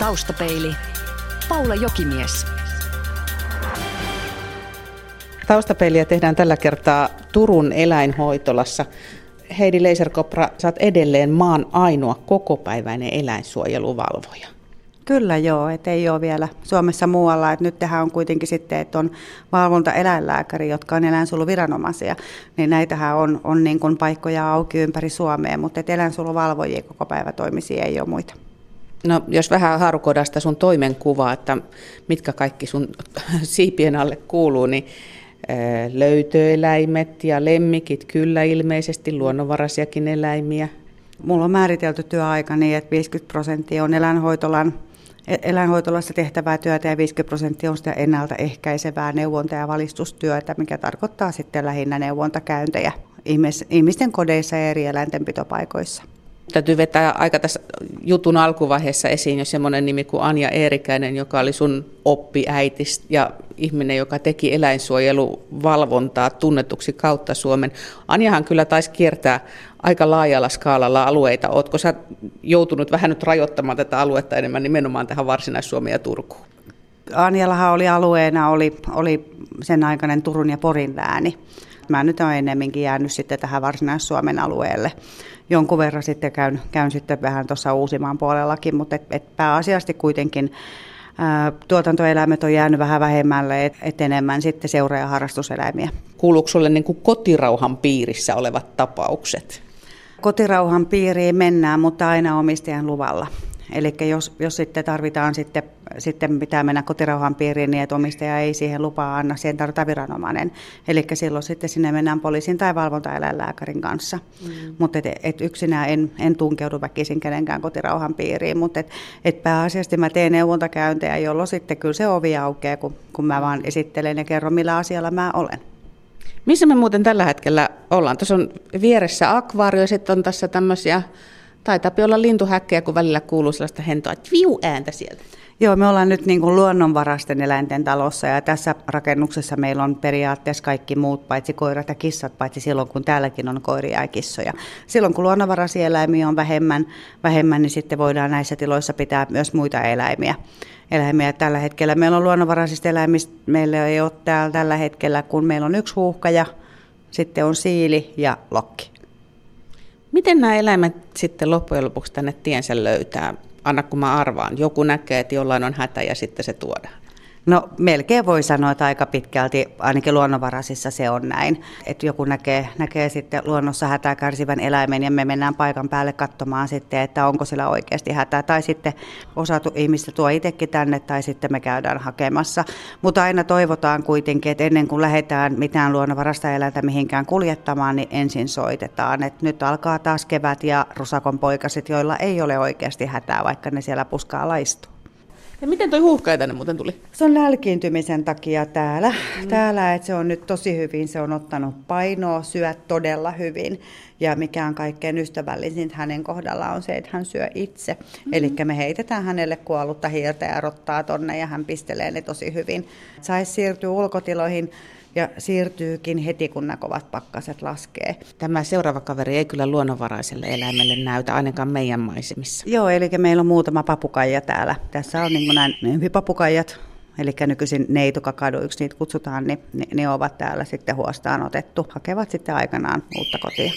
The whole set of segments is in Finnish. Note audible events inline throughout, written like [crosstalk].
Taustapeili. Paula Jokimies. Taustapeiliä tehdään tällä kertaa Turun eläinhoitolassa. Heidi Leiserkopra, sä oot edelleen maan ainoa kokopäiväinen eläinsuojeluvalvoja. Kyllä joo, että ei ole vielä Suomessa muualla. Että nyt tähän on kuitenkin sitten, että on valvontaeläinlääkäri, jotka on eläinsuojeluviranomaisia. Niin näitähän on, on niin kuin paikkoja auki ympäri Suomea, mutta eläinsuojeluvalvojia koko päivä toimisi ei ole muita. No jos vähän harukoidaan sitä sun toimenkuvaa, että mitkä kaikki sun [laughs] siipien alle kuuluu, niin löytöeläimet ja lemmikit, kyllä ilmeisesti luonnonvaraisiakin eläimiä. Mulla on määritelty työaika niin, että 50 prosenttia on eläinhoitolan E- eläinhoitolassa tehtävää työtä ja 50 prosenttia on sitä ennaltaehkäisevää neuvonta- ja valistustyötä, mikä tarkoittaa sitten lähinnä neuvontakäyntejä ihmisten kodeissa ja eri eläintenpitopaikoissa. Täytyy vetää aika tässä jutun alkuvaiheessa esiin jo semmoinen nimi kuin Anja Eerikäinen, joka oli sun oppiäiti ja ihminen, joka teki eläinsuojeluvalvontaa tunnetuksi kautta Suomen. Anjahan kyllä taisi kiertää aika laajalla skaalalla alueita. Oletko sä joutunut vähän nyt rajoittamaan tätä aluetta enemmän nimenomaan tähän Varsinais-Suomeen ja Turkuun? Anjalahan oli alueena, oli, oli sen aikainen Turun ja Porin lääni. Mä nyt olen ennemminkin jäänyt sitten tähän Varsinais-Suomen alueelle. Jonkun verran sitten käyn, käyn sitten vähän tuossa Uusimaan puolellakin, mutta et, et pääasiasti kuitenkin tuotantoeläimet on jäänyt vähän vähemmälle, et, et enemmän sitten seura- ja harrastuseläimiä. Kuuluuko sinulle niin kuin kotirauhan piirissä olevat tapaukset? Kotirauhan piiriin mennään, mutta aina omistajan luvalla. Eli jos, jos sitten tarvitaan, sitten, sitten pitää mennä kotirauhan piiriin niin, että omistaja ei siihen lupaa anna, siihen tarvitaan viranomainen. Eli silloin sitten sinne mennään poliisin tai valvontaeläinlääkärin kanssa. Mm. Mutta et, et yksinään en, en tunkeudu väkisin kenenkään kotirauhan piiriin, mutta et, et pääasiassa mä teen neuvontakäyntejä, jolloin sitten kyllä se ovi aukeaa, kun, kun mä vaan esittelen ja kerron, millä asialla mä olen. Missä me muuten tällä hetkellä ollaan? Tuossa on vieressä akvaario, sitten on tässä tämmöisiä Taitaa olla lintuhäkkejä, kun välillä kuuluu sellaista hentoa viu-ääntä sieltä. Joo, me ollaan nyt niin kuin luonnonvaraisten eläinten talossa ja tässä rakennuksessa meillä on periaatteessa kaikki muut, paitsi koirat ja kissat, paitsi silloin kun täälläkin on koiria ja kissoja. Silloin kun luonnonvaraisia eläimiä on vähemmän, vähemmän, niin sitten voidaan näissä tiloissa pitää myös muita eläimiä. eläimiä. Tällä hetkellä meillä on luonnonvaraisista eläimistä, meillä ei ole täällä tällä hetkellä, kun meillä on yksi huuhkaja, sitten on siili ja lokki. Miten nämä eläimet sitten loppujen lopuksi tänne tiensä löytää? Anna kun mä arvaan, joku näkee, että jollain on hätä ja sitten se tuodaan. No melkein voi sanoa, että aika pitkälti, ainakin luonnonvaraisissa se on näin. Että joku näkee, näkee sitten luonnossa hätää kärsivän eläimen ja me mennään paikan päälle katsomaan sitten, että onko sillä oikeasti hätää. Tai sitten osa ihmistä tuo itsekin tänne tai sitten me käydään hakemassa. Mutta aina toivotaan kuitenkin, että ennen kuin lähdetään mitään luonnonvarasta eläintä mihinkään kuljettamaan, niin ensin soitetaan. Että nyt alkaa taas kevät ja rusakon poikaset, joilla ei ole oikeasti hätää, vaikka ne siellä puskaa laistuu. Ja miten toi huuhkaja tänne muuten tuli? Se on nälkiintymisen takia täällä, mm. täällä että se on nyt tosi hyvin, se on ottanut painoa, syö todella hyvin. Ja mikä on kaikkein ystävällisin hänen kohdalla on se, että hän syö itse. Mm. Eli me heitetään hänelle kuollutta hiirtä ja rottaa tonne ja hän pistelee ne tosi hyvin. Saisi siirtyä ulkotiloihin ja siirtyykin heti, kun nämä kovat pakkaset laskee. Tämä seuraava kaveri ei kyllä luonnonvaraiselle eläimelle näytä, ainakaan meidän maisemissa. Joo, eli meillä on muutama papukaija täällä. Tässä on niin nämä papukaijat, eli nykyisin neitokakaduiksi niitä kutsutaan, niin ne, ne ovat täällä sitten huostaan otettu. Hakevat sitten aikanaan uutta kotia.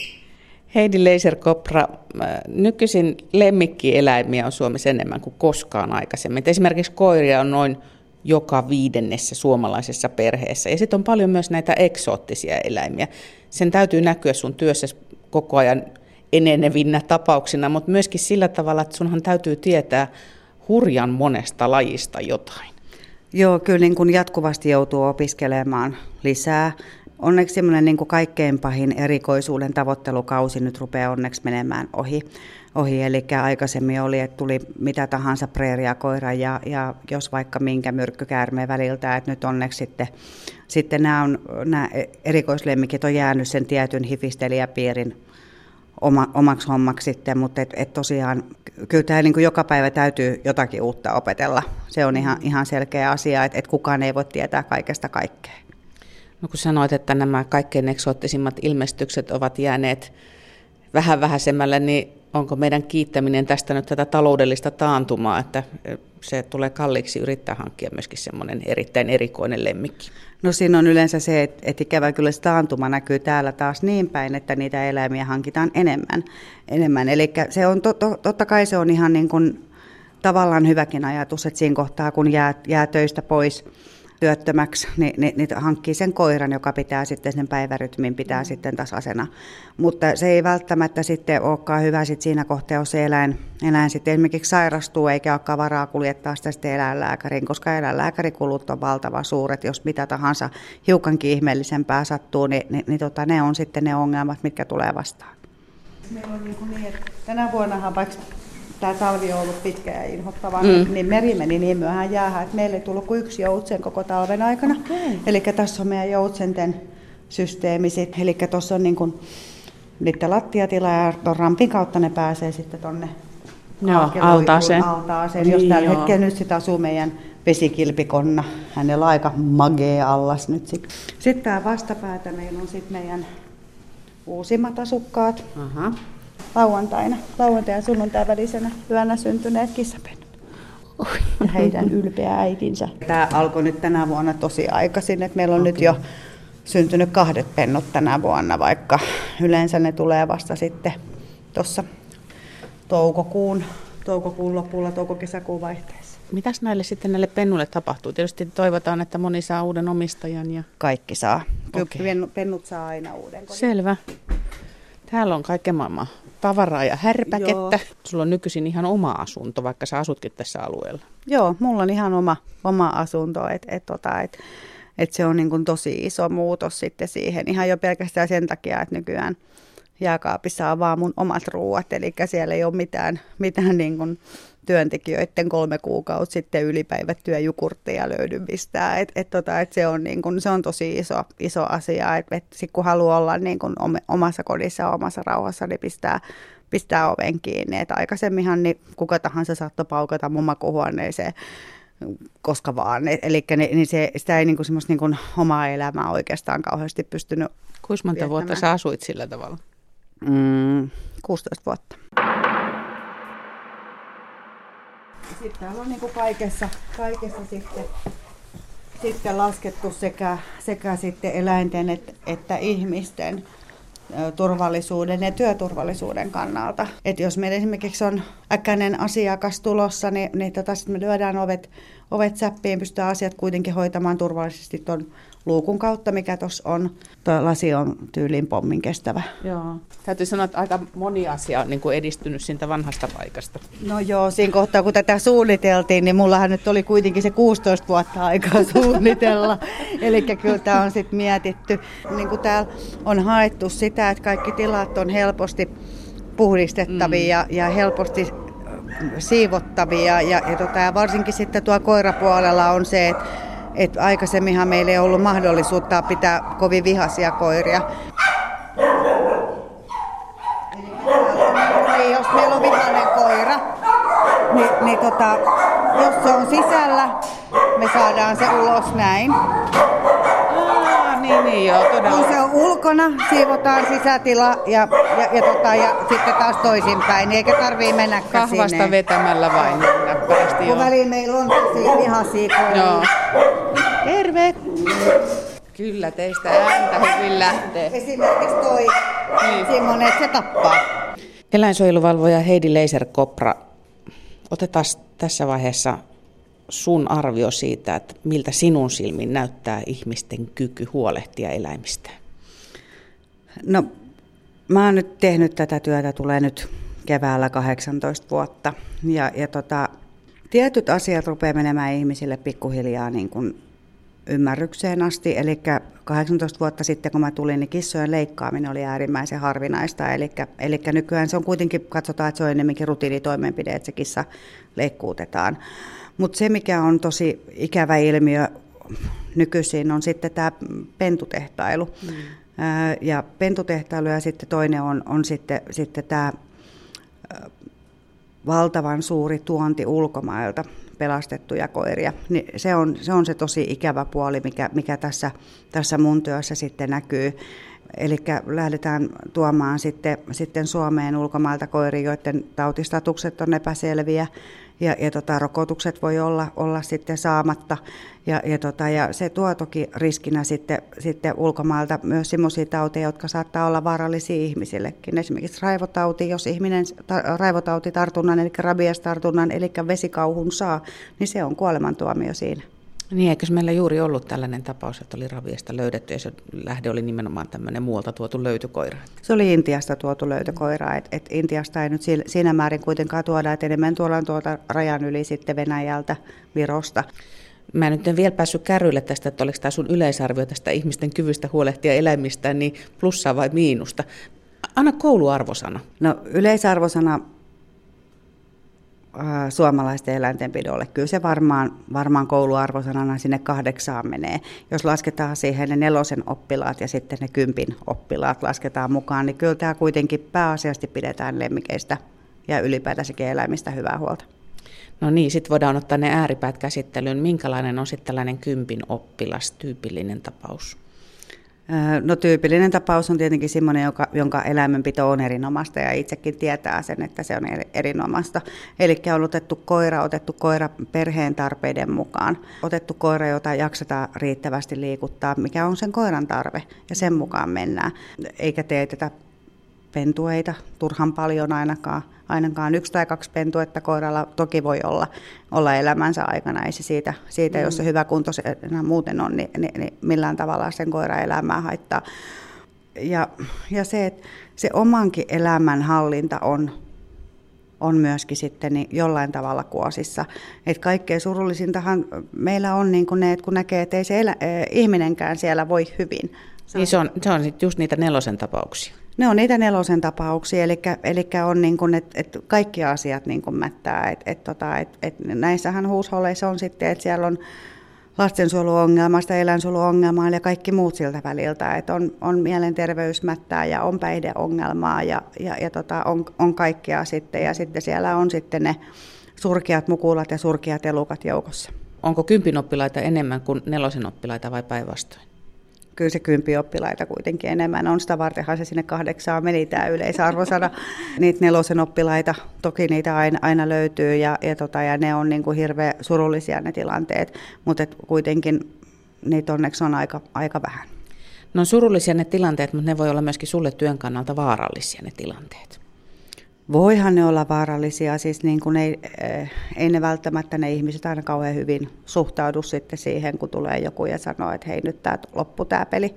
Heidi Leiserkopra, äh, nykyisin lemmikkieläimiä on Suomessa enemmän kuin koskaan aikaisemmin. Esimerkiksi koiria on noin joka viidennessä suomalaisessa perheessä. Ja sitten on paljon myös näitä eksoottisia eläimiä. Sen täytyy näkyä sun työssä koko ajan enenevinä tapauksina, mutta myöskin sillä tavalla, että sunhan täytyy tietää hurjan monesta lajista jotain. Joo, kyllä niin kuin jatkuvasti joutuu opiskelemaan lisää. Onneksi semmoinen niin kaikkein pahin erikoisuuden tavoittelukausi nyt rupeaa onneksi menemään ohi ohi. Eli aikaisemmin oli, että tuli mitä tahansa preeriakoira ja, ja jos vaikka minkä myrkkykäärmeen väliltä, että nyt onneksi sitten, sitten nämä, on, nämä erikoislemmikit on jäänyt sen tietyn hifistelijäpiirin oma, omaksi hommaksi sitten, mutta et, et tosiaan kyllä tämä niin joka päivä täytyy jotakin uutta opetella. Se on ihan, ihan selkeä asia, että, että kukaan ei voi tietää kaikesta kaikkea. No kun sanoit, että nämä kaikkein eksoottisimmat ilmestykset ovat jääneet vähän vähäisemmälle, niin onko meidän kiittäminen tästä nyt tätä taloudellista taantumaa, että se tulee kalliiksi yrittää hankkia myöskin semmoinen erittäin erikoinen lemmikki? No siinä on yleensä se, että ikävä kyllä se taantuma näkyy täällä taas niin päin, että niitä eläimiä hankitaan enemmän. enemmän. Eli se on, to, to, totta kai se on ihan niin kuin tavallaan hyväkin ajatus, että siinä kohtaa kun jää, jää töistä pois, työttömäksi, niin, niin, niin hankkii sen koiran, joka pitää sitten sen päivärytmin pitää mm. sitten tasaisena. Mutta se ei välttämättä sitten olekaan hyvä sit siinä kohtaa, jos se eläin, eläin sitten esimerkiksi sairastuu eikä olekaan varaa kuljettaa sitä sitten eläinlääkäriin, koska eläinlääkärikulut on valtava suuret, jos mitä tahansa hiukankin ihmeellisempää sattuu, niin, niin, niin tota, ne on sitten ne ongelmat, mitkä tulee vastaan. Meillä on niin, niin että tänä vuonna vaikka tämä talvi on ollut pitkä ja inhottava, mm. niin meri meni niin myöhään jäähän, että meille ei tullut kuin yksi joutsen koko talven aikana. Okay. Eli tässä on meidän joutsenten systeemi. Eli tuossa on niin kuin, niiden lattiatila ja tuon rampin kautta ne pääsee sitten tuonne Joo, altaaseen. altaaseen. Jos tällä niin, hetkellä nyt sitä asuu meidän vesikilpikonna, hänellä on aika magea allas nyt sitten. Sitten tämä vastapäätä meillä on sitten meidän uusimmat asukkaat. Aha lauantaina, lauantai ja sunnuntai välisenä yönä syntyneet kissapennut. Ja heidän ylpeä äitinsä. Tämä alkoi nyt tänä vuonna tosi aikaisin, että meillä on okay. nyt jo syntynyt kahdet pennut tänä vuonna, vaikka yleensä ne tulee vasta sitten tuossa toukokuun, toukokuun lopulla, toukokesäkuun vaihteessa. Mitäs näille sitten näille pennuille tapahtuu? Tietysti toivotaan, että moni saa uuden omistajan. Ja... Kaikki saa. Okay. Pennut saa aina uuden kodin. Selvä. Täällä on kaiken maailman tavaraa ja härpäkettä. Joo. Sulla on nykyisin ihan oma asunto, vaikka sä asutkin tässä alueella. Joo, mulla on ihan oma, oma asunto, että et, tota, et, et se on niin kuin tosi iso muutos sitten siihen. Ihan jo pelkästään sen takia, että nykyään jääkaapissa on vaan mun omat ruuat, eli siellä ei ole mitään, mitään niin kuin työntekijöiden kolme kuukautta sitten ylipäivättyä jukurtteja löydy mistään. Et, et tota, et se, on niin kun, se on tosi iso, iso asia, että et sit kun haluaa olla niin kun omassa kodissa ja omassa rauhassa, niin pistää, pistää oven kiinni. Et aikaisemminhan niin kuka tahansa saattoi paukata mun makuhuoneeseen koska vaan. Eli niin, se, sitä ei niin semmoista niin kuin omaa elämää oikeastaan kauheasti pystynyt Kuinka monta vuotta sä asuit sillä tavalla? Mm, 16 vuotta. Sitten täällä on niin kuin kaikessa, kaikessa sitten, sitten laskettu sekä, sekä sitten eläinten että, että ihmisten turvallisuuden ja työturvallisuuden kannalta. Et jos meillä esimerkiksi on äkäinen asiakas tulossa, niin, niin tota, sitten me lyödään ovet, ovet säppiin, pystytään asiat kuitenkin hoitamaan turvallisesti tuon luukun kautta, mikä tuossa on. Tuo lasi on tyyliin pommin kestävä. Joo. Täytyy sanoa, että aika moni asia on niin kuin edistynyt siitä vanhasta paikasta. No joo, siinä kohtaa kun tätä suunniteltiin, niin mullahan nyt oli kuitenkin se 16 vuotta aikaa [laughs] suunnitella. Eli kyllä tämä on sitten mietitty. Niin kuin täällä on haettu sitä, että kaikki tilat on helposti puhdistettavia mm. ja, ja helposti siivottavia. Ja, ja, tota, ja varsinkin sitten tuo koirapuolella on se, että et aikaisemminhan meillä ei ollut mahdollisuutta pitää kovin vihaisia koiria. Eli jos meillä on vihainen koira, niin, niin tota, jos se on sisällä, me saadaan se ulos näin. Niin, niin joo, todella. Kun se on ulkona, siivotaan sisätila ja, ja, ja, tota, ja sitten taas toisinpäin, niin eikä tarvii mennä Kahvasta sinne. vetämällä vain näppärästi, Kun väliin meillä on tosi vihaisia koiria. Joo. Terve! Kyllä, teistä ääntä hyvin lähtee. Esimerkiksi toi niin. Simone, että se tappaa. Eläinsuojeluvalvoja Heidi Leiser-Kopra, otetaan tässä vaiheessa sun arvio siitä, että miltä sinun silmin näyttää ihmisten kyky huolehtia eläimistä? No, mä oon nyt tehnyt tätä työtä, tulee nyt keväällä 18 vuotta. Ja, ja tota, tietyt asiat rupeaa menemään ihmisille pikkuhiljaa niin kuin ymmärrykseen asti. Eli 18 vuotta sitten, kun mä tulin, niin kissojen leikkaaminen oli äärimmäisen harvinaista. Eli, eli nykyään se on kuitenkin, katsotaan, että se on enemmänkin rutiinitoimenpide, että se kissa leikkuutetaan. Mutta se, mikä on tosi ikävä ilmiö nykyisin, on sitten tämä pentutehtailu. Mm. Ja pentutehtailu ja sitten toinen on, on sitten, sitten tämä valtavan suuri tuonti ulkomailta pelastettuja koiria. Niin se, on, se on se tosi ikävä puoli, mikä, mikä tässä, tässä mun työssä sitten näkyy. Eli lähdetään tuomaan sitten, sitten Suomeen ulkomailta koiria, joiden tautistatukset on epäselviä ja, ja tota, rokotukset voi olla, olla sitten saamatta. Ja, ja, tota, ja se tuo toki riskinä sitten, sitten ulkomailta myös sellaisia tauteja, jotka saattaa olla vaarallisia ihmisillekin. Esimerkiksi raivotauti, jos ihminen ta, raivotautitartunnan, eli rabiestartunnan, eli vesikauhun saa, niin se on kuolemantuomio siinä. Niin, eikö meillä juuri ollut tällainen tapaus, että oli raviesta löydetty ja se lähde oli nimenomaan tämmöinen muualta tuotu löytökoira? Se oli Intiasta tuotu löytökoira, että et Intiasta ei nyt siinä määrin kuitenkaan tuoda, että enemmän tuodaan tuolta rajan yli sitten Venäjältä, Virosta. Mä nyt en vielä päässyt kärryille tästä, että oliko tämä sun yleisarvio tästä ihmisten kyvystä huolehtia eläimistä, niin plussaa vai miinusta. Anna kouluarvosana. No yleisarvosana suomalaisten eläintenpidolle. Kyllä se varmaan, varmaan kouluarvosanana sinne kahdeksaan menee. Jos lasketaan siihen ne nelosen oppilaat ja sitten ne kympin oppilaat lasketaan mukaan, niin kyllä tämä kuitenkin pääasiasti pidetään lemmikeistä ja ylipäätänsäkin eläimistä hyvää huolta. No niin, sitten voidaan ottaa ne ääripäät käsittelyyn. Minkälainen on sitten tällainen kympin oppilas, tyypillinen tapaus? No tyypillinen tapaus on tietenkin sellainen, joka, jonka eläimenpito on erinomaista ja itsekin tietää sen, että se on erinomaista. Eli on otettu koira, otettu koira perheen tarpeiden mukaan. Otettu koira, jota jaksetaan riittävästi liikuttaa, mikä on sen koiran tarve ja sen mukaan mennään. Eikä teetetä pentueita turhan paljon ainakaan, ainakaan yksi tai kaksi pentuetta koiralla toki voi olla, olla elämänsä aikana. Ei se siitä, siitä mm. jos se hyvä kunto se muuten on, niin, niin, niin millään tavalla sen koiran elämää haittaa. Ja, ja se, että se omankin elämän hallinta on, on myöskin sitten niin jollain tavalla kuosissa. Et kaikkein surullisintahan meillä on niin kuin ne, että kun näkee, että ei se elä, eh, ihminenkään siellä voi hyvin. Niin se on, se on just niitä nelosen tapauksia. Ne on niitä nelosen tapauksia, eli, eli on niin kuin, että, että kaikki asiat niin kuin mättää. Et, et, tota, et, et näissähän huusholleissa on sitten, että siellä on lastensuojeluongelmasta, eläinsuojeluongelmaa ja kaikki muut siltä väliltä. Että on, on mielenterveysmättää ja on päihdeongelmaa ja, ja, ja tota, on, on kaikkea sitten. Ja sitten siellä on sitten ne surkeat mukulat ja surkeat elukat joukossa. Onko kympin oppilaita enemmän kuin nelosen oppilaita vai päinvastoin? Kyllä se kympi oppilaita kuitenkin enemmän on. Sitä vartenhan se sinne kahdeksaan meni tämä yleisarvosana. [laughs] niitä nelosen oppilaita, toki niitä aina, aina löytyy ja, ja, tota, ja ne on niin kuin hirveän surullisia ne tilanteet, mutta kuitenkin niitä onneksi on aika, aika vähän. No on surullisia ne tilanteet, mutta ne voi olla myöskin sulle työn kannalta vaarallisia ne tilanteet. Voihan ne olla vaarallisia, siis niin kuin ei, eh, ei ne välttämättä ne ihmiset aina kauhean hyvin suhtaudu sitten siihen, kun tulee joku ja sanoo, että hei nyt tämä loppu tämä peli.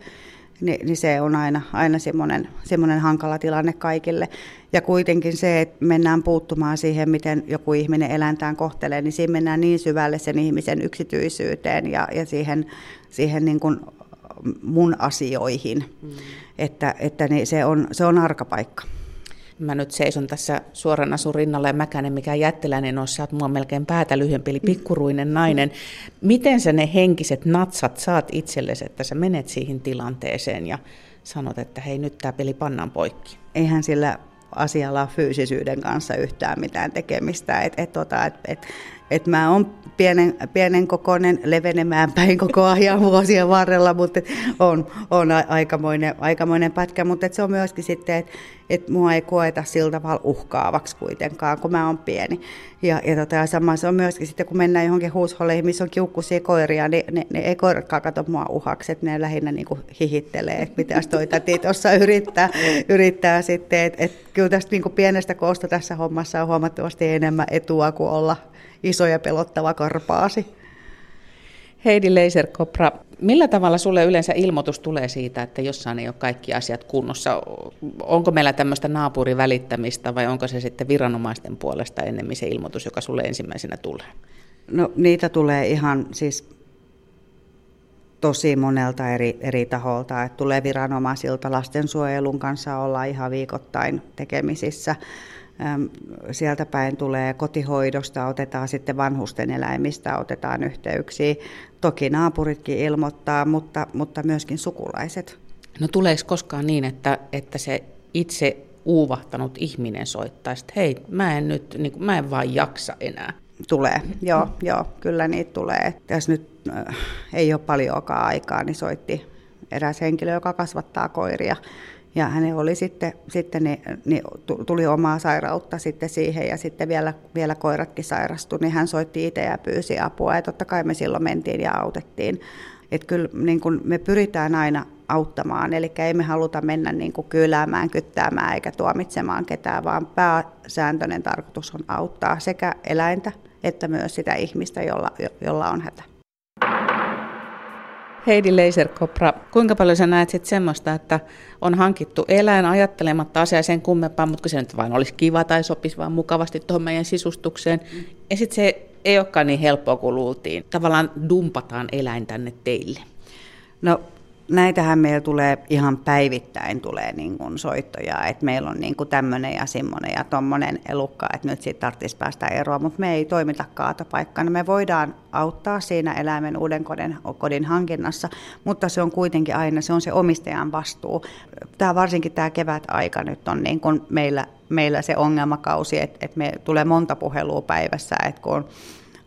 Ni, niin se on aina, aina semmoinen, semmoinen hankala tilanne kaikille. Ja kuitenkin se, että mennään puuttumaan siihen, miten joku ihminen eläintään kohtelee, niin siinä mennään niin syvälle sen ihmisen yksityisyyteen ja, ja siihen, siihen niin kuin mun asioihin, mm. että, että niin se, on, se on arka paikka mä nyt seison tässä suorana sun rinnalla ja mäkänen mikään jättiläinen on, sä oot mua melkein päätä lyhyempi, eli pikkuruinen nainen. Miten sä ne henkiset natsat saat itsellesi, että sä menet siihen tilanteeseen ja sanot, että hei nyt tämä peli pannaan poikki? Eihän sillä asialla fyysisyyden kanssa yhtään mitään tekemistä. Et, et, tota, et, et, et mä oon pienen, pienen kokoinen levenemään päin koko ajan vuosien varrella, mutta on, on aikamoinen, aikamoinen pätkä, mutta se on myöskin sitten, että et mua ei koeta sillä tavalla uhkaavaksi kuitenkaan, kun mä oon pieni. Ja, ja, tota, ja sama se on myöskin sitten, kun mennään johonkin huusholleihin, missä on kiukkuisia koiria, niin ne, ne ei koiratkaan kato mua uhaksi, että ne lähinnä niin kuin hihittelee, että mitä toi täti tuossa yrittää, [laughs] yrittää sitten, että et, kyllä tästä niin kuin pienestä koosta tässä hommassa on huomattavasti enemmän etua kuin olla iso ja pelottava karpaasi. Heidi Leiserkopra, millä tavalla sulle yleensä ilmoitus tulee siitä, että jossain ei ole kaikki asiat kunnossa? Onko meillä tämmöistä naapurivälittämistä vai onko se sitten viranomaisten puolesta enemmän se ilmoitus, joka sulle ensimmäisenä tulee? No niitä tulee ihan siis tosi monelta eri, eri taholta. että tulee viranomaisilta, lastensuojelun kanssa olla ihan viikoittain tekemisissä Sieltä päin tulee kotihoidosta, otetaan sitten vanhusten eläimistä, otetaan yhteyksiä. Toki naapuritkin ilmoittaa, mutta, mutta myöskin sukulaiset. No tuleeko koskaan niin, että, että se itse uuvahtanut ihminen soittaisi, että hei, mä en nyt, niin kuin, mä en vaan jaksa enää? Tulee, joo, mm. joo kyllä niitä tulee. Jos nyt äh, ei ole paljonkaan aikaa, niin soitti eräs henkilö, joka kasvattaa koiria. Ja hänellä oli sitten, sitten niin, niin tuli omaa sairautta sitten siihen ja sitten vielä, vielä koiratkin sairastui, niin hän soitti itse ja pyysi apua ja totta kai me silloin mentiin ja autettiin. Että kyllä niin kun me pyritään aina auttamaan, eli ei me haluta mennä niin kuin kyläämään, kyttäämään eikä tuomitsemaan ketään, vaan pääsääntöinen tarkoitus on auttaa sekä eläintä että myös sitä ihmistä, jolla, jolla on hätä. Heidi Leiserkopra, kuinka paljon sä näet sitten semmoista, että on hankittu eläin ajattelematta asiaa sen kummempaa, mutta se nyt vain olisi kiva tai sopisi vaan mukavasti tuohon meidän sisustukseen. Ja sitten se ei olekaan niin helppoa kuin luultiin. Tavallaan dumpataan eläin tänne teille. No näitähän meillä tulee ihan päivittäin tulee niin kuin soittoja, että meillä on niin tämmöinen ja semmoinen ja tommonen elukka, että nyt siitä tarvitsisi päästä eroon, mutta me ei toimita kaatopaikkana. Me voidaan auttaa siinä eläimen uuden kodin, kodin hankinnassa, mutta se on kuitenkin aina, se on se omistajan vastuu. Tämä varsinkin tämä kevät aika nyt on niin kuin meillä, meillä se ongelmakausi, että, että me tulee monta puhelua päivässä, että kun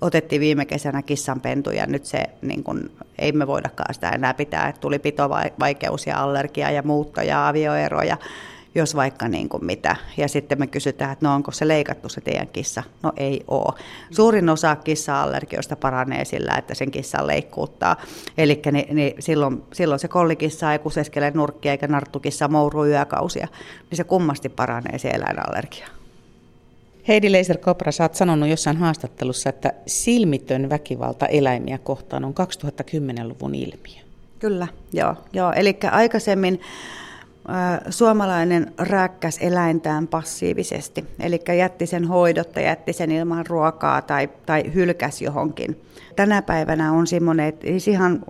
otettiin viime kesänä kissanpentu ja nyt se niin kun, ei me voidakaan sitä enää pitää, että tuli pitovaikeus ja allergia ja muutto ja avioeroja, jos vaikka niin kuin mitä. Ja sitten me kysytään, että no onko se leikattu se teidän kissa? No ei ole. Suurin osa kissa-allergioista paranee sillä, että sen kissan leikkuuttaa. Eli niin, niin silloin, silloin se kollikissa ei kuseskele nurkkia eikä narttukissa mouru yökausia, niin se kummasti paranee se eläinallergia. Heidi Leiser-Kopra, sä oot sanonut jossain haastattelussa, että silmitön väkivalta eläimiä kohtaan on 2010-luvun ilmiö. Kyllä, joo. joo. Eli aikaisemmin äh, suomalainen rääkkäs eläintään passiivisesti, eli jätti sen hoidotta, jätti sen ilman ruokaa tai, tai hylkäs johonkin. Tänä päivänä on semmoinen, että ihan,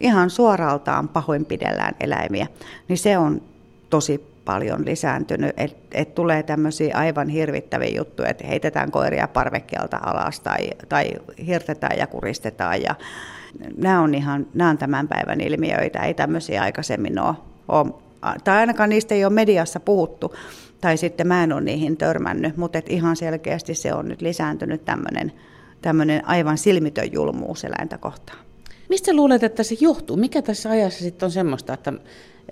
ihan suoraltaan pahoinpidellään eläimiä, niin se on tosi paljon lisääntynyt, että et tulee tämmöisiä aivan hirvittäviä juttuja, että heitetään koiria parvekkeelta alas tai, tai hirtetään ja kuristetaan. Ja nämä on ihan nämä on tämän päivän ilmiöitä, ei tämmöisiä aikaisemmin ole, ole tai ainakaan niistä ei ole mediassa puhuttu, tai sitten mä en ole niihin törmännyt, mutta et ihan selkeästi se on nyt lisääntynyt tämmöinen, tämmöinen aivan silmitön julmuus eläintä kohtaan. Mistä luulet, että se johtuu? Mikä tässä ajassa sitten on semmoista, että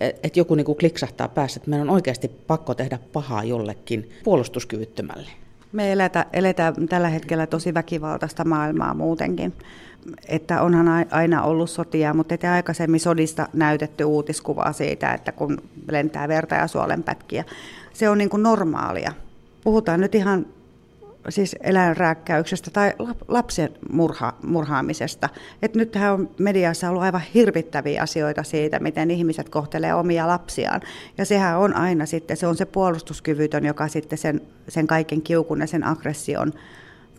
että joku niin kuin kliksahtaa päässä, että meidän on oikeasti pakko tehdä pahaa jollekin puolustuskyvyttömälle. Me eletään, eletään tällä hetkellä tosi väkivaltaista maailmaa muutenkin. Että onhan aina ollut sotia, mutta ei aikaisemmin sodista näytetty uutiskuvaa siitä, että kun lentää verta ja suolenpätkiä. Se on niin kuin normaalia. Puhutaan nyt ihan siis eläinrääkkäyksestä tai lapsen murha, murhaamisesta. Et nythän on mediassa ollut aivan hirvittäviä asioita siitä, miten ihmiset kohtelee omia lapsiaan. Ja sehän on aina sitten, se on se puolustuskyvytön, joka sitten sen, sen kaiken kiukun ja sen aggression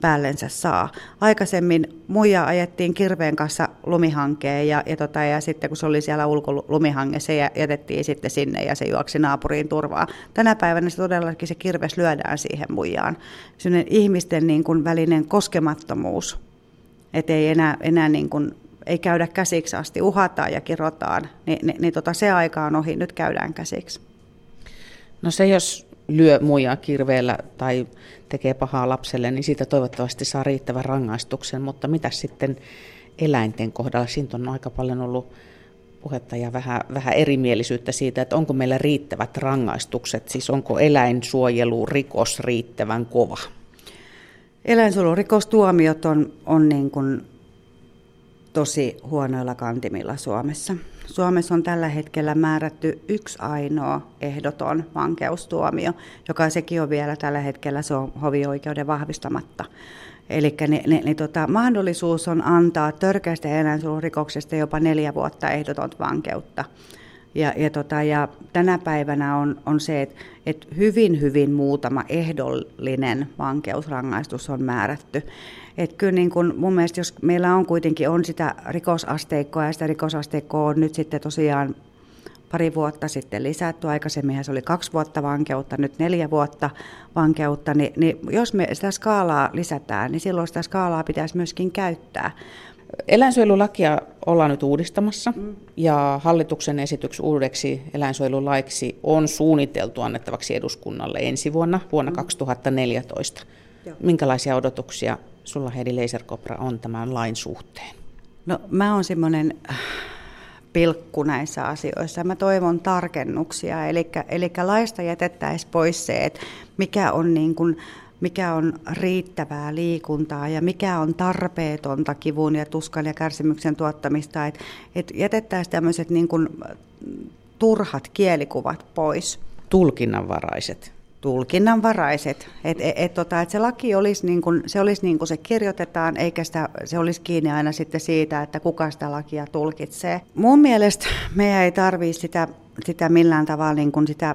päällensä saa. Aikaisemmin muija ajettiin kirveen kanssa lumihankeen ja, ja, tota, ja sitten kun se oli siellä ulkolumihangessa, se jätettiin sitten sinne ja se juoksi naapuriin turvaa. Tänä päivänä se todellakin se kirves lyödään siihen muijaan. Sellainen ihmisten niin kuin välinen koskemattomuus, että ei enää, enää niin kuin, ei käydä käsiksi asti, uhataan ja kirotaan, niin, niin, niin tota, se aika on ohi, nyt käydään käsiksi. No se, jos lyö muijaa kirveellä tai tekee pahaa lapselle, niin siitä toivottavasti saa riittävän rangaistuksen. Mutta mitä sitten eläinten kohdalla? Siitä on aika paljon ollut puhetta ja vähän, vähän erimielisyyttä siitä, että onko meillä riittävät rangaistukset, siis onko eläinsuojelu rikos riittävän kova? Eläinsuojelurikostuomiot on, on niin kuin tosi huonoilla kantimilla Suomessa. Suomessa on tällä hetkellä määrätty yksi ainoa ehdoton vankeustuomio, joka sekin on vielä tällä hetkellä se on hovioikeuden vahvistamatta. Eli tota, mahdollisuus on antaa törkeästä eläinsuojelurikoksesta jopa neljä vuotta ehdotonta vankeutta. Ja, ja, tota, ja tänä päivänä on, on se, että et hyvin, hyvin muutama ehdollinen vankeusrangaistus on määrätty. Et kyllä niin kun mun mielestä, jos meillä on kuitenkin on sitä rikosasteikkoa, ja sitä rikosasteikkoa on nyt sitten tosiaan pari vuotta sitten lisätty, aikaisemmin se oli kaksi vuotta vankeutta, nyt neljä vuotta vankeutta, niin, niin jos me sitä skaalaa lisätään, niin silloin sitä skaalaa pitäisi myöskin käyttää. Eläinsuojelulakia ollaan nyt uudistamassa mm. ja hallituksen esitys uudeksi eläinsuojelulaiksi on suunniteltu annettavaksi eduskunnalle ensi vuonna, vuonna mm. 2014. Joo. Minkälaisia odotuksia sulla Heidi Leiserkopra on tämän lain suhteen? No mä oon semmoinen äh, pilkku näissä asioissa. Mä toivon tarkennuksia, eli, eli laista jätettäisiin pois se, että mikä on, niin kuin, mikä on riittävää liikuntaa ja mikä on tarpeetonta kivun ja tuskan ja kärsimyksen tuottamista. Että et jätettäisiin tämmöiset niin kuin, turhat kielikuvat pois. Tulkinnanvaraiset tulkinnanvaraiset. Että et, et, tota, et se laki olisi niin kuin, se, olisi niin kuin se kirjoitetaan, eikä sitä, se olisi kiinni aina sitten siitä, että kuka sitä lakia tulkitsee. Mun mielestä meidän ei tarvitse sitä, sitä millään tavalla, niin kuin sitä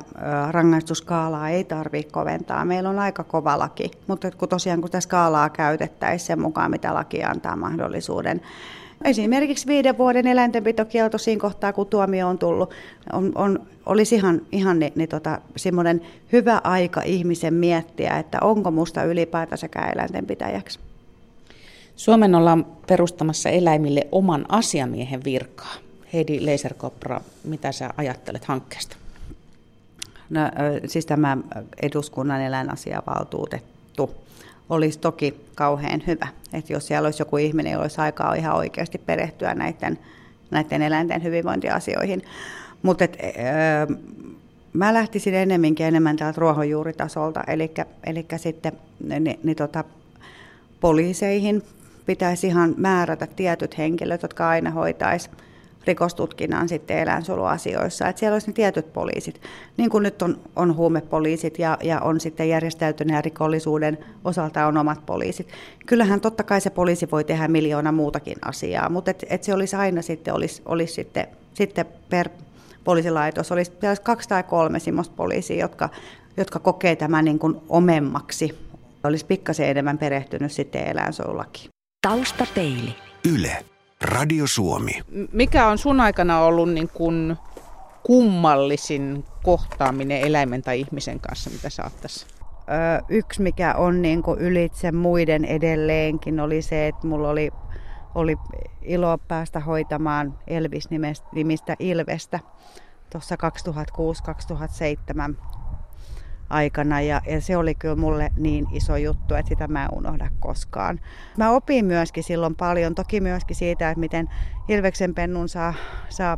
rangaistuskaalaa ei tarvitse koventaa. Meillä on aika kova laki, mutta kun tosiaan kun sitä skaalaa käytettäisiin sen mukaan, mitä laki antaa mahdollisuuden, Esimerkiksi viiden vuoden eläintenpitokielto siinä kohtaa, kun tuomio on tullut, on, on, olisi ihan, ihan niin, niin tota, semmoinen hyvä aika ihmisen miettiä, että onko musta ylipäätänsäkään eläintenpitäjäksi. Suomen ollaan perustamassa eläimille oman asiamiehen virkaa. Heidi Leiserkopra, mitä sä ajattelet hankkeesta? No, siis tämä eduskunnan eläinasiavaltuutettu olisi toki kauhean hyvä. Että jos siellä olisi joku ihminen, jolla olisi aikaa ihan oikeasti perehtyä näiden, näiden eläinten hyvinvointiasioihin. Mutta öö, mä lähtisin enemmänkin enemmän täältä ruohonjuuritasolta, eli sitten niin, niin tota, poliiseihin pitäisi ihan määrätä tietyt henkilöt, jotka aina hoitaisi rikostutkinnan sitten eläinsuojeluasioissa. Että siellä olisi ne tietyt poliisit, niin kuin nyt on, on huumepoliisit ja, ja on sitten järjestäytyneen rikollisuuden osalta on omat poliisit. Kyllähän totta kai se poliisi voi tehdä miljoona muutakin asiaa, mutta et, et se olisi aina sitten, olisi, olisi sitten, sitten per poliisilaitos, olisi, olisi kaksi tai kolme semmoista poliisia, jotka, jotka kokee tämän niin kuin omemmaksi. Olisi pikkasen enemmän perehtynyt sitten eläinsuojelulakiin. Taustapeili. Yle. Radio Suomi. Mikä on sun aikana ollut niin kuin kummallisin kohtaaminen eläimen tai ihmisen kanssa, mitä sä oot tässä? Öö, yksi, mikä on niin kuin ylitse muiden edelleenkin, oli se, että mulla oli, oli ilo päästä hoitamaan Elvis-nimistä Ilvestä tuossa 2006-2007 aikana ja, ja se oli kyllä mulle niin iso juttu, että sitä mä en unohda koskaan. Mä opin myöskin silloin paljon, toki myöskin siitä, että miten Ilveksen pennun saa, saa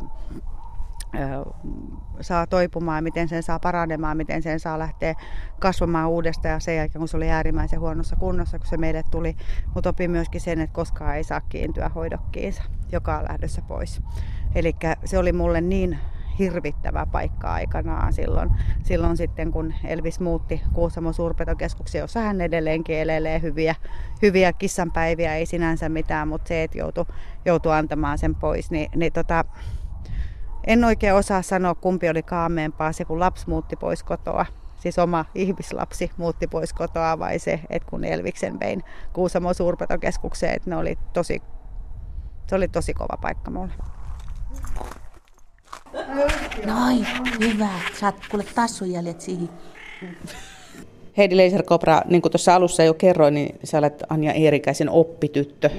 saa toipumaan, miten sen saa paranemaan, miten sen saa lähteä kasvamaan uudestaan ja sen jälkeen, kun se oli äärimmäisen huonossa kunnossa, kun se meille tuli. Mutta opin myöskin sen, että koskaan ei saa kiintyä hoidokkiinsa, joka on lähdössä pois. Eli se oli mulle niin hirvittävä paikka aikanaan silloin, silloin sitten, kun Elvis muutti Kuusamo suurpetokeskukseen, jossa hän edelleenkin elelee hyviä, hyviä kissanpäiviä, ei sinänsä mitään, mutta se, että joutui, joutui antamaan sen pois, niin, niin tota, en oikein osaa sanoa, kumpi oli kaameempaa, se kun lapsi muutti pois kotoa, siis oma ihmislapsi muutti pois kotoa vai se, että kun Elviksen vein Kuusamo suurpetokeskukseen, että ne oli tosi, se oli tosi kova paikka mulle. Noin, hyvä. Saat kuule tassujäljet siihen. Heidi Leiserkopra, niin kuin tuossa alussa jo kerroin, niin sä olet Anja Eerikäisen oppityttö.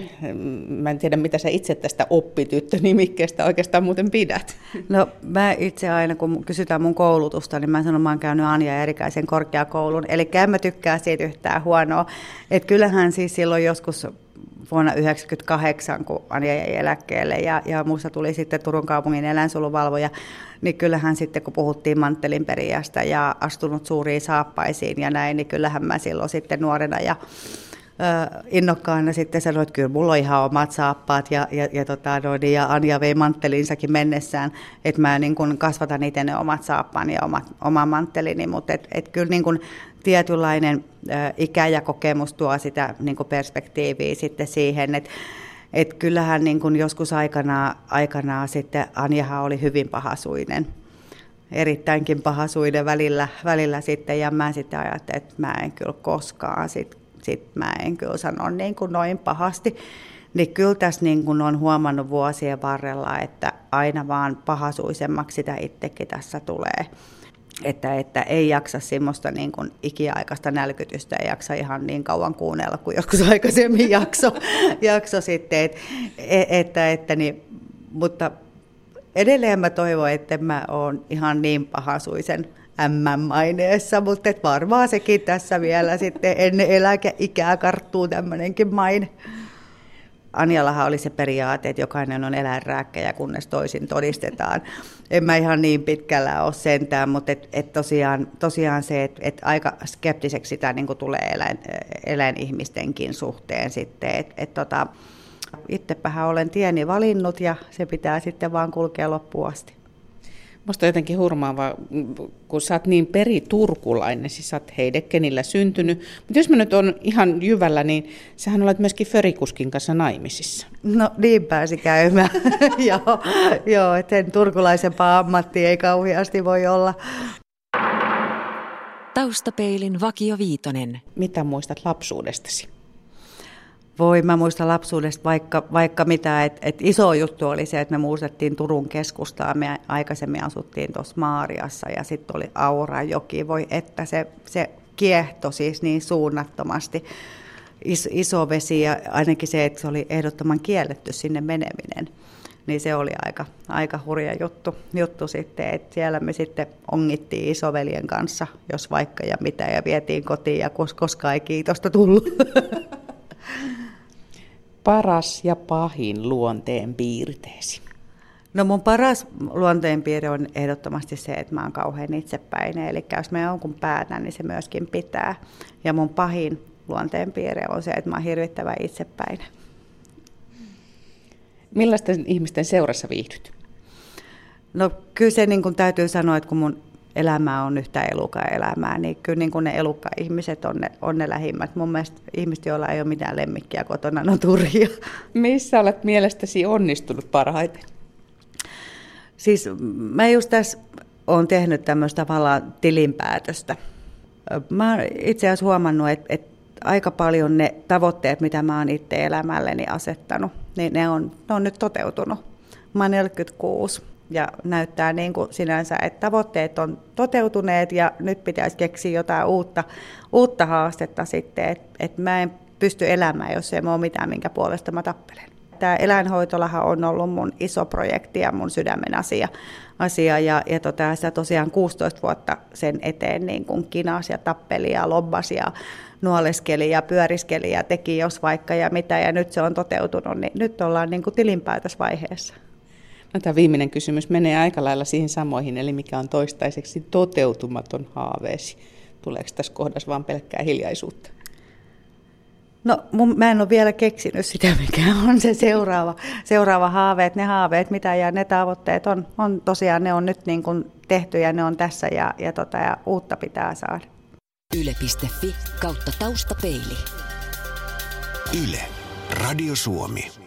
Mä en tiedä, mitä sä itse tästä oppityttö-nimikkeestä oikeastaan muuten pidät. No mä itse aina, kun kysytään mun koulutusta, niin mä sanon, että mä oon käynyt Anja Eerikäisen korkeakoulun. Eli en mä tykkää siitä yhtään huonoa. Että kyllähän siis silloin joskus vuonna 1998, kun Anja jäi eläkkeelle ja, ja muussa tuli sitten Turun kaupungin eläinsuojeluvalvoja, niin kyllähän sitten kun puhuttiin manttelin periästä ja astunut suuriin saappaisiin ja näin, niin kyllähän mä silloin sitten nuorena ja innokkaana sitten sanoin, että kyllä mulla on ihan omat saappaat ja, ja, ja, tota, no, ja Anja vei manttelinsakin mennessään, että mä niin kun kasvatan itse ne omat saappaani ja omat, oma manttelini, mutta et, et kyllä niin kun tietynlainen ikä ja kokemus tuo sitä niin perspektiiviä sitten siihen, että et kyllähän niin kun joskus aikanaan, aikanaan sitten Anjahan oli hyvin pahasuinen erittäinkin pahasuinen välillä, välillä sitten, ja mä sitten ajattelin, että mä en kyllä koskaan sit sit mä en kyllä sano niin kuin noin pahasti. Niin kyllä tässä niin kuin on huomannut vuosien varrella, että aina vaan pahasuisemmaksi sitä itsekin tässä tulee. Että, että ei jaksa semmoista niin kuin ikiaikaista nälkytystä, ei jaksa ihan niin kauan kuunnella kuin joskus [laughs] aikaisemmin jakso, jakso sitten. Et, e, että, että niin, mutta edelleen mä toivon, että mä oon ihan niin pahasuisen M-maineessa, mutta et varmaan sekin tässä vielä sitten ennen eläkeikää karttuu tämmöinenkin maine. Anjallahan oli se periaate, että jokainen on eläinrääkkäjä, kunnes toisin todistetaan. En mä ihan niin pitkällä ole sentään, mutta et, et tosiaan, tosiaan se, että et aika skeptiseksi sitä niin tulee eläin, eläinihmistenkin suhteen sitten. Et, et tota, itsepähän olen tieni valinnut ja se pitää sitten vaan kulkea loppuun asti. Musta on jotenkin hurmaava, kun sä oot niin periturkulainen, siis sä oot Heidekenillä syntynyt. Mutta jos mä nyt on ihan jyvällä, niin sähän olet myöskin Förikuskin kanssa naimisissa. No niin pääsi käymään. [laughs] joo, joo että sen turkulaisempaa ammatti ei kauheasti voi olla. Taustapeilin Vakio Viitonen. Mitä muistat lapsuudestasi? Voi, mä muistan lapsuudesta vaikka, vaikka mitä, että et iso juttu oli se, että me muutettiin Turun keskustaan. Me aikaisemmin asuttiin tuossa Maariassa ja sitten oli Aurajoki. Voi että se, se kiehto siis niin suunnattomasti. Is, iso vesi ja ainakin se, että se oli ehdottoman kielletty sinne meneminen. Niin se oli aika, aika hurja juttu, juttu sitten, että siellä me sitten ongittiin isoveljen kanssa, jos vaikka ja mitä, ja vietiin kotiin ja koskaan ei kiitosta tullut. [laughs] paras ja pahin luonteen piirteesi? No mun paras luonteenpiirre on ehdottomasti se, että mä oon kauhean itsepäinen. Eli jos mä jonkun päätän, niin se myöskin pitää. Ja mun pahin luonteenpiirre on se, että mä oon hirvittävän itsepäinen. Millaisten ihmisten seurassa viihdyt? No kyllä se niin kun täytyy sanoa, että kun mun elämää on yhtä eluka-elämää, niin kyllä niin kuin ne elukka-ihmiset on ne, on ne lähimmät. Mun mielestä ihmiset, joilla ei ole mitään lemmikkiä kotona, on turhia. Missä olet mielestäsi onnistunut parhaiten? Siis mä just tässä olen tehnyt tämmöistä tavallaan tilinpäätöstä. Mä oon itse asiassa huomannut, että, että aika paljon ne tavoitteet, mitä mä oon itse elämälleni asettanut, niin ne on, ne on nyt toteutunut. Mä oon 46 ja näyttää niin kuin sinänsä, että tavoitteet on toteutuneet ja nyt pitäisi keksiä jotain uutta, uutta haastetta sitten, että et mä en pysty elämään, jos ei ole mitään, minkä puolesta mä tappelen. Tämä eläinhoitolahan on ollut mun iso projekti ja mun sydämen asia, asia ja, ja tota, sitä tosiaan 16 vuotta sen eteen niin kuin kinas ja tappeli ja lobbasi ja nuoleskeli ja pyöriskeli ja teki jos vaikka ja mitä ja nyt se on toteutunut, niin nyt ollaan niin kuin tilinpäätösvaiheessa. No, tämä viimeinen kysymys menee aika lailla siihen samoihin, eli mikä on toistaiseksi toteutumaton haaveesi. Tuleeko tässä kohdassa vain pelkkää hiljaisuutta? No mun, mä en ole vielä keksinyt sitä, mikä on se seuraava, seuraava haaveet. Ne haaveet, mitä ja ne tavoitteet on, on tosiaan, ne on nyt niin kuin tehty ja ne on tässä ja, ja, tota, ja uutta pitää saada. Yle.fi kautta taustapeili. Yle. Radio Suomi.